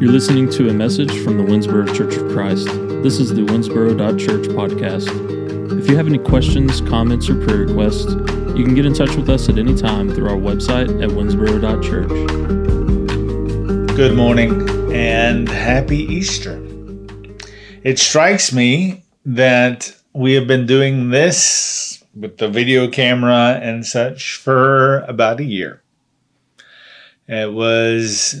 You're listening to a message from the Winsboro Church of Christ. This is the Winsboro.church podcast. If you have any questions, comments, or prayer requests, you can get in touch with us at any time through our website at winsboro.church. Good morning and happy Easter. It strikes me that we have been doing this with the video camera and such for about a year. It was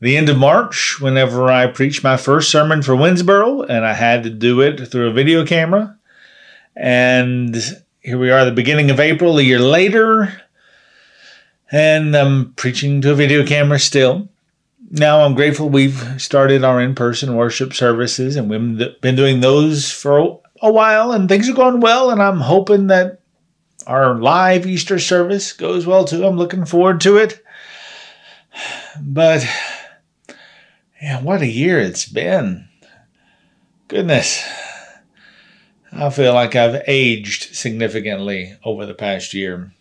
the end of March whenever I preached my first sermon for Winsboro, and I had to do it through a video camera. And here we are, the beginning of April, a year later, and I'm preaching to a video camera still. Now I'm grateful we've started our in person worship services, and we've been doing those for a while, and things are going well. And I'm hoping that our live Easter service goes well too. I'm looking forward to it. But yeah, what a year it's been. Goodness. I feel like I've aged significantly over the past year.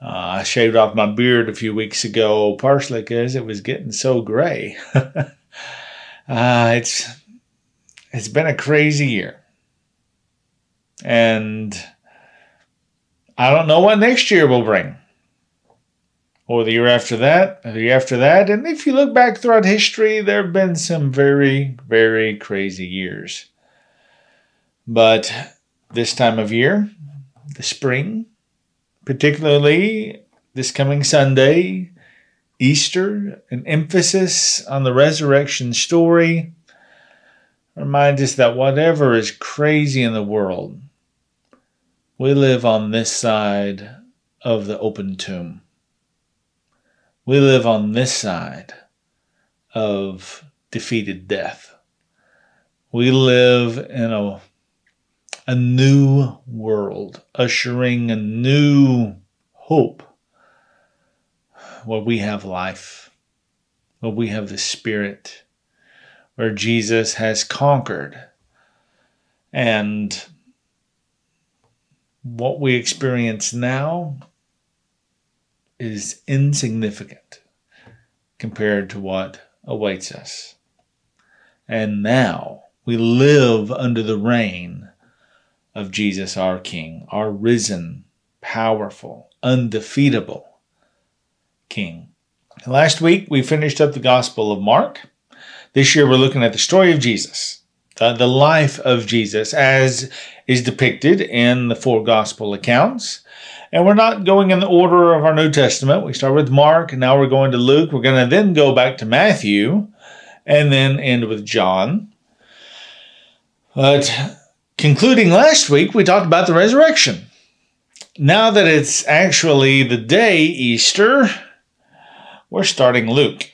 Uh, I shaved off my beard a few weeks ago, partially because it was getting so gray. uh, it's it's been a crazy year, and I don't know what next year will bring or the year after that, the year after that. And if you look back throughout history, there have been some very, very crazy years. But this time of year, the spring, particularly this coming Sunday, Easter, an emphasis on the resurrection story, reminds us that whatever is crazy in the world, we live on this side of the open tomb. We live on this side of defeated death. We live in a, a new world, ushering a new hope where we have life, where we have the Spirit, where Jesus has conquered. And what we experience now is insignificant compared to what awaits us. And now we live under the reign of Jesus our King, our risen, powerful, undefeatable King. Last week we finished up the Gospel of Mark. This year we're looking at the story of Jesus, the, the life of Jesus as is depicted in the four Gospel accounts. And we're not going in the order of our New Testament. We start with Mark, and now we're going to Luke. We're going to then go back to Matthew, and then end with John. But concluding last week, we talked about the resurrection. Now that it's actually the day Easter, we're starting Luke,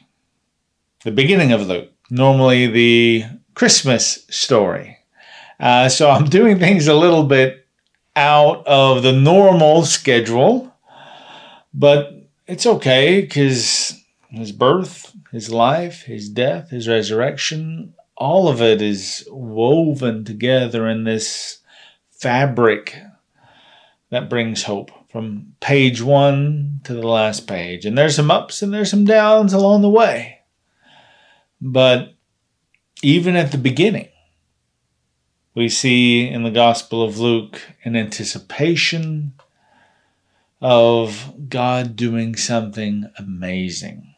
the beginning of Luke, normally the Christmas story. Uh, so I'm doing things a little bit out of the normal schedule, but it's okay because his birth, his life, his death, his resurrection, all of it is woven together in this fabric that brings hope from page one to the last page. And there's some ups and there's some downs along the way. But even at the beginning, we see in the Gospel of Luke an anticipation of God doing something amazing.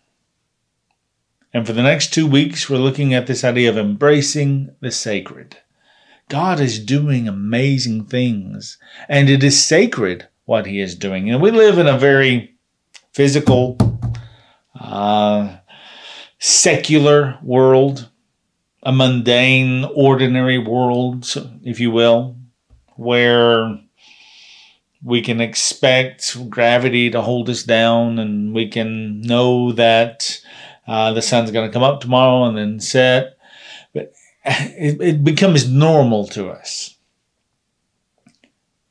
And for the next two weeks, we're looking at this idea of embracing the sacred. God is doing amazing things, and it is sacred what He is doing. And we live in a very physical, uh, secular world a mundane, ordinary world, if you will, where we can expect gravity to hold us down and we can know that uh, the sun's going to come up tomorrow and then set. But it, it becomes normal to us.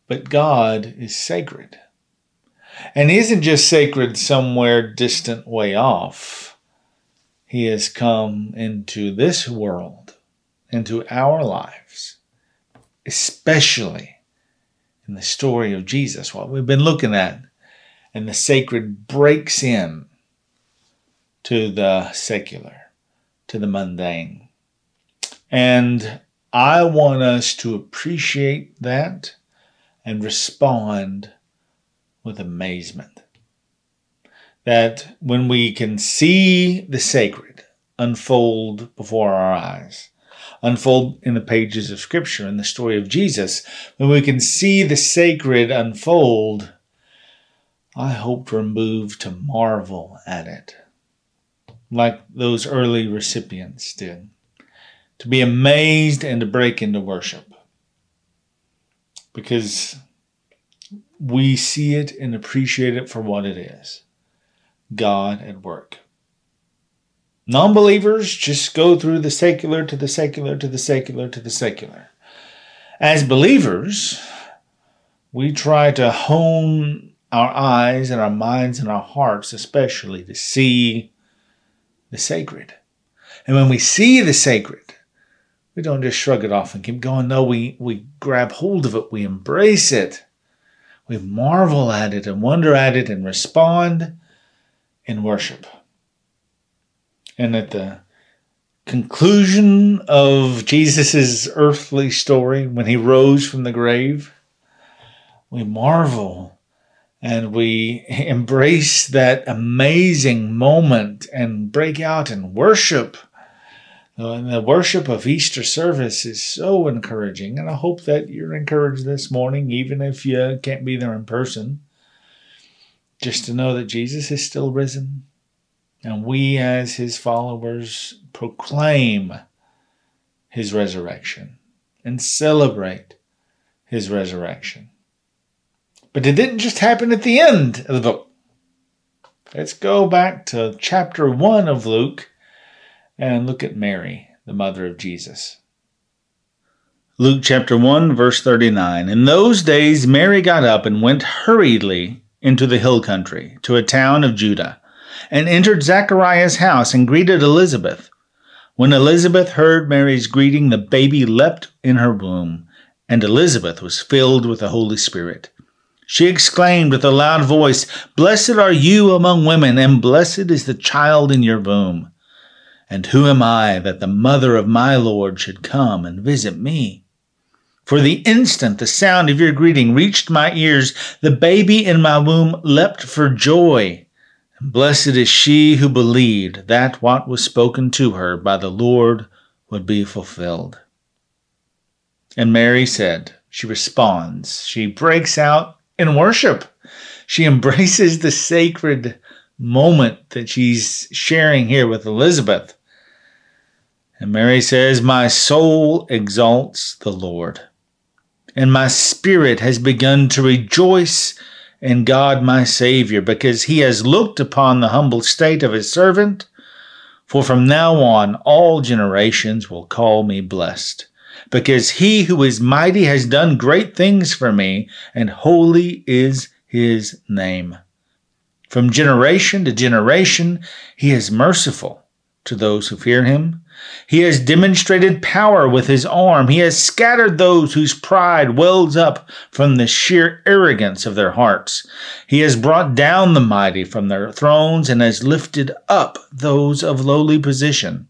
But God is sacred. And He isn't just sacred somewhere distant way off he has come into this world, into our lives, especially in the story of Jesus, what we've been looking at. And the sacred breaks in to the secular. to the mundane. And I want us to appreciate that and respond with amazement. That when we can see the sacred unfold before our eyes, unfold in the pages of Scripture in the story of Jesus, when we can see the sacred unfold, I hope we're moved to marvel at it, like those early recipients did, to be amazed and to break into worship. Because we see it and appreciate it for what it is God at work. Non believers just go through the secular to the secular to the secular to the secular. As believers, we try to hone our eyes and our minds and our hearts, especially, to see the sacred. And when we see the sacred, we don't just shrug it off and keep going. No, we, we grab hold of it, we embrace it, we marvel at it and wonder at it and respond in worship. And at the conclusion of Jesus' earthly story, when he rose from the grave, we marvel and we embrace that amazing moment and break out in worship. And the worship of Easter service is so encouraging, and I hope that you're encouraged this morning, even if you can't be there in person, just to know that Jesus is still risen, and we, as his followers, proclaim his resurrection and celebrate his resurrection. But it didn't just happen at the end of the book. Let's go back to chapter 1 of Luke and look at Mary, the mother of Jesus. Luke chapter 1, verse 39. In those days, Mary got up and went hurriedly into the hill country to a town of Judah and entered Zachariah's house and greeted Elizabeth. When Elizabeth heard Mary's greeting, the baby leapt in her womb, and Elizabeth was filled with the Holy Spirit. She exclaimed with a loud voice, Blessed are you among women, and blessed is the child in your womb. And who am I that the mother of my Lord should come and visit me? For the instant the sound of your greeting reached my ears, the baby in my womb leapt for joy. Blessed is she who believed that what was spoken to her by the Lord would be fulfilled. And Mary said, she responds, she breaks out in worship. She embraces the sacred moment that she's sharing here with Elizabeth. And Mary says, My soul exalts the Lord, and my spirit has begun to rejoice in God my Savior, because he has looked upon the humble state of his servant. For from now on all generations will call me blessed because he who is mighty has done great things for me, and holy is his name. From generation to generation, he is merciful to those who fear him. He has demonstrated power with his arm. He has scattered those whose pride wells up from the sheer arrogance of their hearts. He has brought down the mighty from their thrones and has lifted up those of lowly position.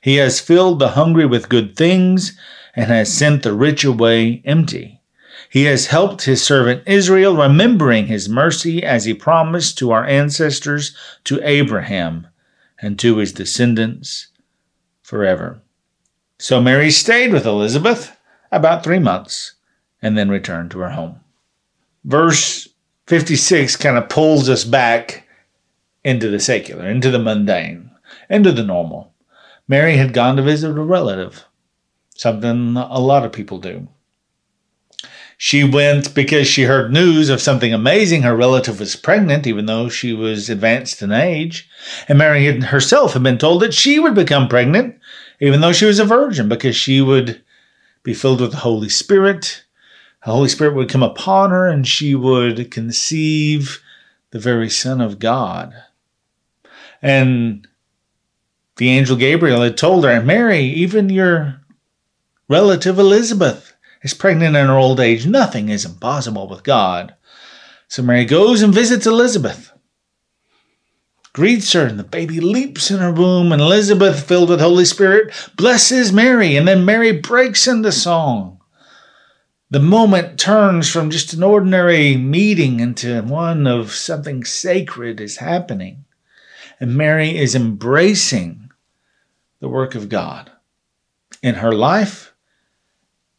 He has filled the hungry with good things and has sent the rich away empty. He has helped his servant Israel, remembering his mercy as he promised to our ancestors, to Abraham, and to his descendants forever. So Mary stayed with Elizabeth about three months and then returned to her home. Verse 56 kind of pulls us back into the secular, into the mundane, into the normal. Mary had gone to visit a relative, something a lot of people do. She went because she heard news of something amazing. Her relative was pregnant, even though she was advanced in age. And Mary herself had been told that she would become pregnant, even though she was a virgin, because she would be filled with the Holy Spirit. The Holy Spirit would come upon her, and she would conceive the very Son of God. And the angel Gabriel had told her, Mary, even your relative Elizabeth is pregnant in her old age. Nothing is impossible with God. So Mary goes and visits Elizabeth. greets her, and the baby leaps in her womb, and Elizabeth, filled with Holy Spirit, blesses Mary, and then Mary breaks into song. The moment turns from just an ordinary meeting into one of something sacred is happening. And Mary is embracing the work of God in her life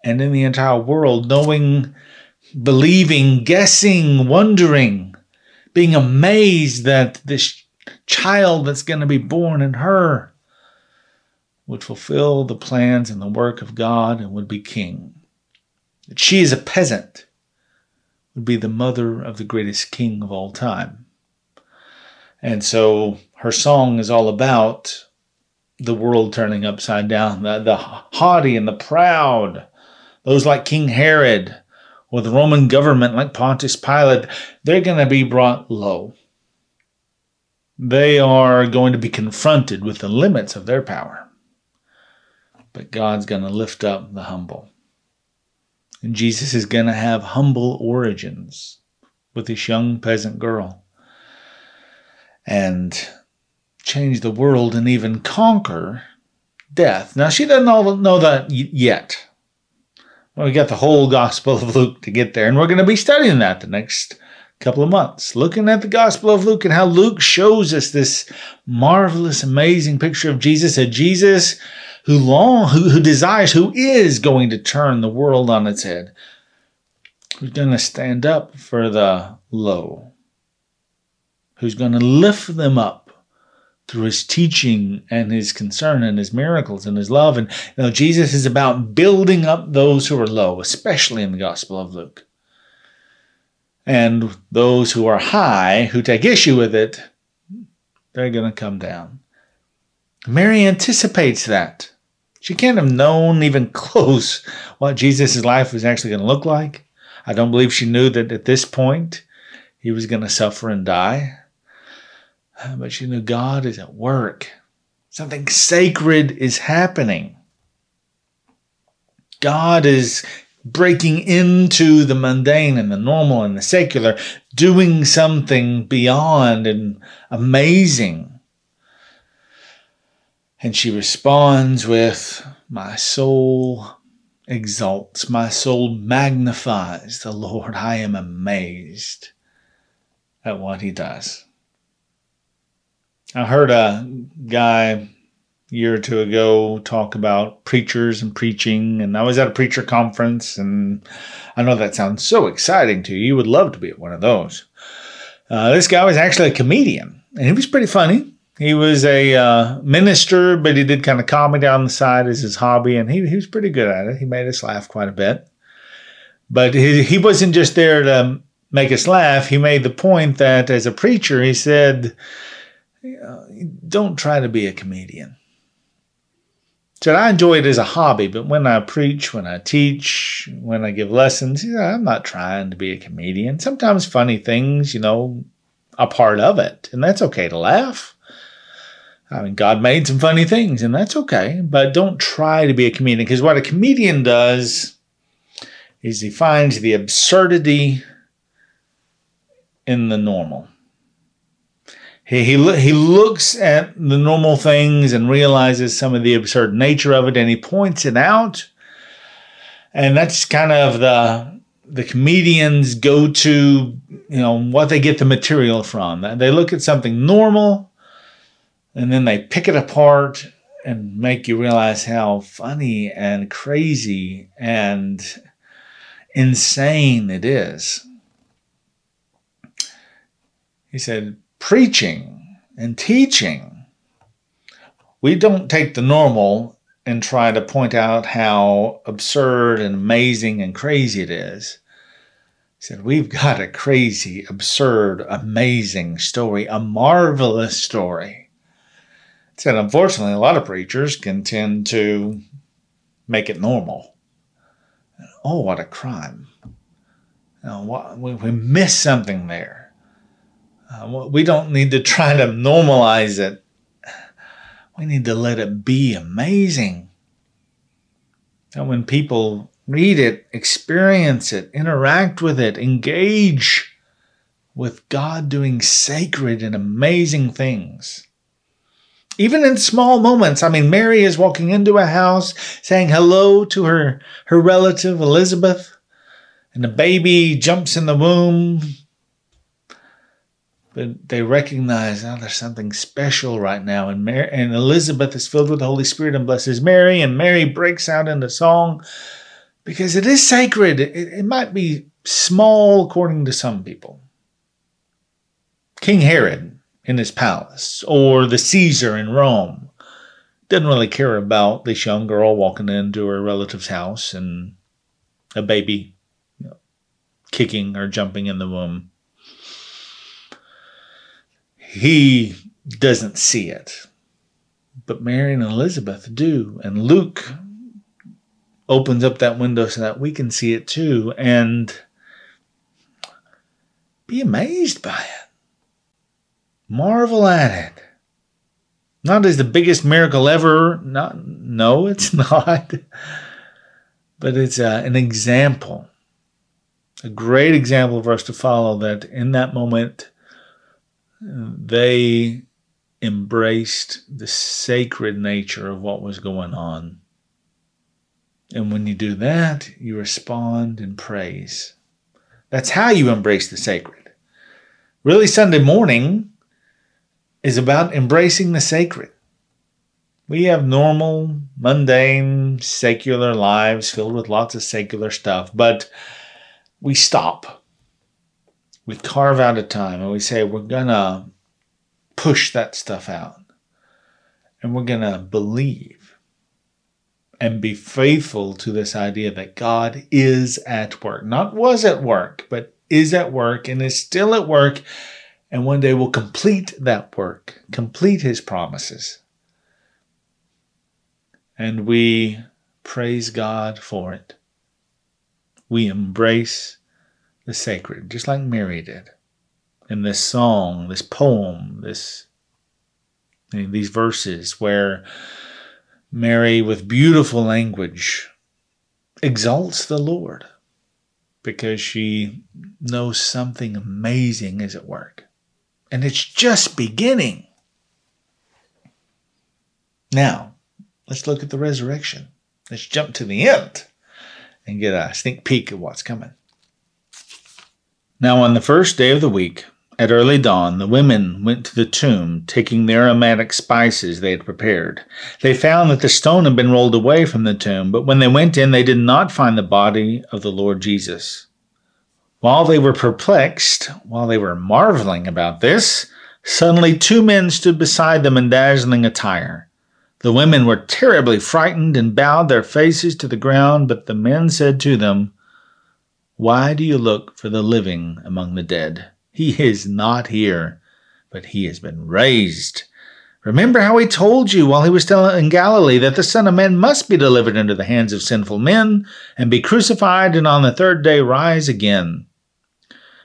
and in the entire world, knowing, believing, guessing, wondering, being amazed that this child that's going to be born in her would fulfill the plans and the work of God and would be king that she is a peasant would be the mother of the greatest king of all time. And so her song is all about the world turning upside down, the, the haughty and the proud, those like King Herod or the Roman government like Pontius Pilate, they're going to be brought low. They are going to be confronted with the limits of their power. But God's going to lift up the humble. And Jesus is going to have humble origins with this young peasant girl and change the world and even conquer death. Now, she doesn't know that yet. Well, we got the whole Gospel of Luke to get there, and we're going to be studying that the next couple of months, looking at the Gospel of Luke and how Luke shows us this marvelous, amazing picture of Jesus, a Jesus who long who, who desires, who is going to turn the world on its head, who's going to stand up for the low, who's going to lift them up through his teaching and his concern and his miracles and his love. And you know, Jesus is about building up those who are low, especially in the Gospel of Luke. And those who are high, who take issue with it, they're going to come down. Mary anticipates that. She can't have known even close what Jesus' life was actually going to look like. I don't believe she knew that at this point he was going to suffer and die. Uh, but you know, God is at work. Something sacred is happening. God is breaking into the mundane and the normal and the secular, doing something beyond and amazing. And she responds with, My soul exalts, my soul magnifies the Lord. I am amazed at what he does. I heard a guy a year or two ago talk about preachers and preaching, and I was at a preacher conference, and I know that sounds so exciting to you. You would love to be at one of those. Uh, this guy was actually a comedian, and he was pretty funny. He was a uh, minister, but he did kind of comedy on the side as his hobby, and he, he was pretty good at it. He made us laugh quite a bit. But he, he wasn't just there to make us laugh. He made the point that as a preacher, he said, don't try to be a comedian. said, I enjoy it as a hobby, but when I preach, when I teach, when I give lessons, said, I'm not trying to be a comedian. Sometimes funny things, you know, are part of it, and that's okay to laugh. I mean, God made some funny things, and that's okay, but don't try to be a comedian because what a comedian does is he finds the absurdity in the normal. He, he, he looks at the normal things and realizes some of the absurd nature of it, and he points it out. And that's kind of the the comedians go to you know what they get the material from. They look at something normal and then they pick it apart and make you realize how funny and crazy and insane it is. He said, preaching and teaching, we don't take the normal and try to point out how absurd and amazing and crazy it is. He said, We've got a crazy, absurd, amazing story, a marvelous story He said, unfortunately, a lot of preachers can tend to make it normal. Oh, what a crime. You know, we miss something there. Uh, we don't need to try to normalize it. We need to let it be amazing. And when people read it, experience it, interact with it, engage with God doing sacred and amazing things. Even in small moments, I mean, Mary is walking into a house saying hello to her, her relative Elizabeth, and the baby jumps in the womb. But they recognize, oh, there's something special right now. And, Mary, and Elizabeth is filled with the Holy Spirit and blesses Mary, and Mary breaks out into song because it is sacred. It, it might be small according to some people. King Herod in his palace or the Caesar in Rome. Didn't really care about this young girl walking into her relative's house and a baby you know, kicking or jumping in the womb. He doesn't see it. But Mary and Elizabeth do. And Luke opens up that window so that we can see it too and be amazed by it marvel at it. Not as the biggest miracle ever. Not, no, it's not. but it's uh, an example, a great example for us to follow that in that moment they embraced the sacred nature of what was going on. And when you do that, you respond in praise. That's how you embrace the sacred. Really, Sunday morning is about embracing the sacred. We have normal, mundane, secular lives filled with lots of secular stuff, but we stop. We carve out a time and we say, we're going to push that stuff out. And we're going to believe and be faithful to this idea that God is at work. Not was at work, but is at work and is still at work and one day will complete that work, complete his promises. And we praise God for it. We embrace the sacred, just like Mary did. In this song, this poem, this these verses where Mary, with beautiful language, exalts the Lord because she knows something amazing is at work and it's just beginning. Now, let's look at the resurrection. Let's jump to the end and get a sneak peek of what's coming. Now, on the first day of the week, at early dawn, the women went to the tomb, taking the aromatic spices they had prepared. They found that the stone had been rolled away from the tomb, but when they went in, they did not find the body of the Lord Jesus. While they were perplexed, while they were marveling about this, suddenly two men stood beside them in dazzling attire. The women were terribly frightened and bowed their faces to the ground, but the men said to them, Why do you look for the living among the dead? He is not here, but he has been raised. Remember how he told you while he was still in Galilee that the Son of Man must be delivered into the hands of sinful men and be crucified and on the third day rise again.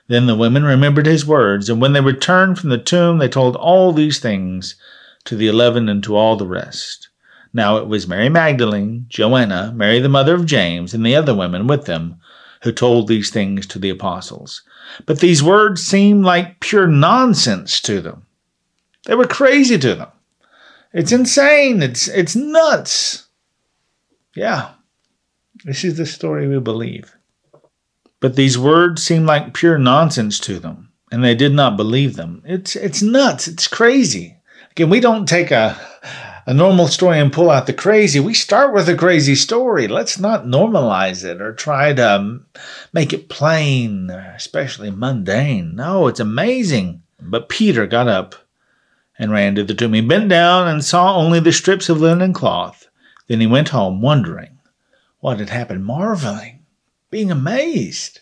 Then the women remembered his words, and when they returned from the tomb, they told all these things to the eleven and to all the rest. Now it was Mary Magdalene, Joanna, Mary the mother of James, and the other women with them who told these things to the apostles. But these words seemed like pure nonsense to them. They were crazy to them. It's insane. It's it's nuts. Yeah. This is the story we believe. But these words seemed like pure nonsense to them, and they did not believe them. It's it's nuts. It's crazy. Again, we don't take a a normal story and pull out the crazy. We start with a crazy story. Let's not normalize it or try to um, make it plain, especially mundane. No, it's amazing. But Peter got up and ran to the tomb. He bent down and saw only the strips of linen cloth. Then he went home, wondering what had happened, marveling, being amazed.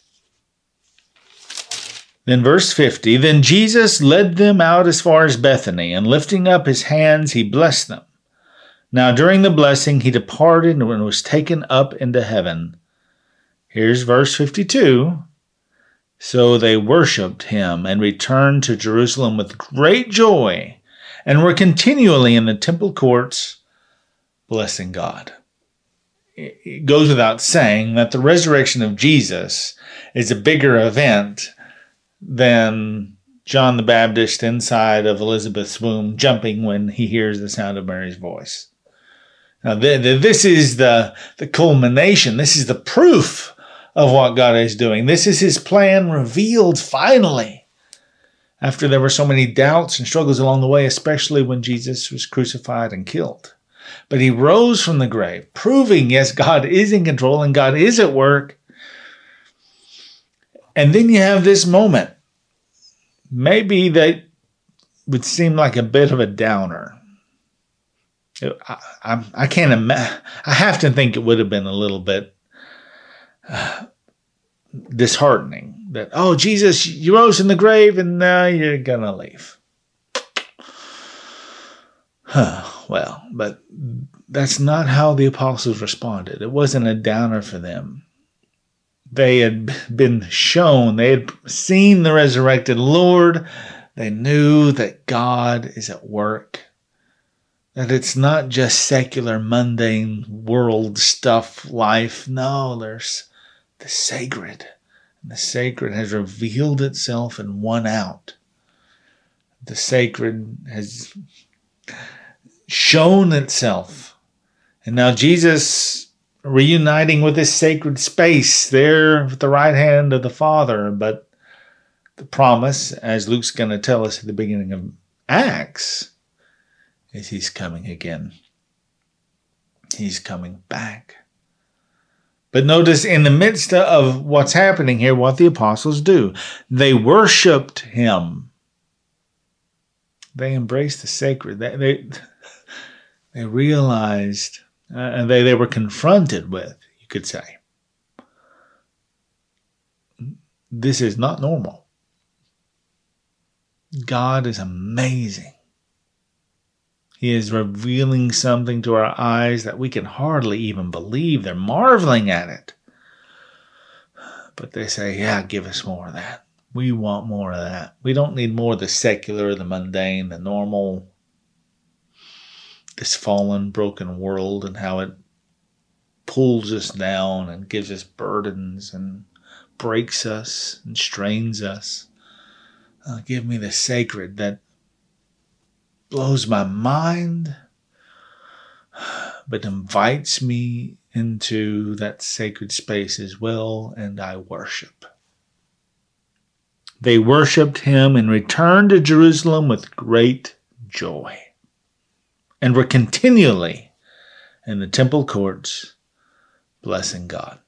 Then, verse 50 Then Jesus led them out as far as Bethany, and lifting up his hands, he blessed them. Now, during the blessing, he departed and was taken up into heaven. Here's verse 52. So they worshipped him and returned to Jerusalem with great joy and were continually in the temple courts blessing God. It goes without saying that the resurrection of Jesus is a bigger event than John the Baptist inside of Elizabeth's womb, jumping when he hears the sound of Mary's voice. Now, this is the, the culmination. This is the proof of what God is doing. This is his plan revealed finally after there were so many doubts and struggles along the way, especially when Jesus was crucified and killed. But he rose from the grave, proving, yes, God is in control and God is at work. And then you have this moment. Maybe that would seem like a bit of a downer. I, I, I can't imagine. I have to think it would have been a little bit uh, disheartening that, oh, Jesus, you rose in the grave and now you're to leave. well, but that's not how the apostles responded. It wasn't a downer for them. They had been shown, they had seen the resurrected Lord. They knew that God is at work that it's not just secular, mundane world stuff, life. No, there's the sacred. And the sacred has revealed itself and won out. The sacred has shown itself. And now Jesus reuniting with this sacred space there at the right hand of the Father. But the promise, as Luke's going to tell us at the beginning of Acts, is he's coming again. He's coming back. But notice in the midst of what's happening here, what the apostles do. They worshiped him. They embraced the sacred. They, they, they realized, uh, and they, they were confronted with, you could say, this is not normal. God is amazing. He is revealing something to our eyes that we can hardly even believe. They're marveling at it. But they say, Yeah, give us more of that. We want more of that. We don't need more of the secular, the mundane, the normal, this fallen, broken world and how it pulls us down and gives us burdens and breaks us and strains us. Uh, give me the sacred that blows my mind, but invites me into that sacred space as well, and I worship. They worshiped him and returned to Jerusalem with great joy, and were continually in the temple courts blessing God.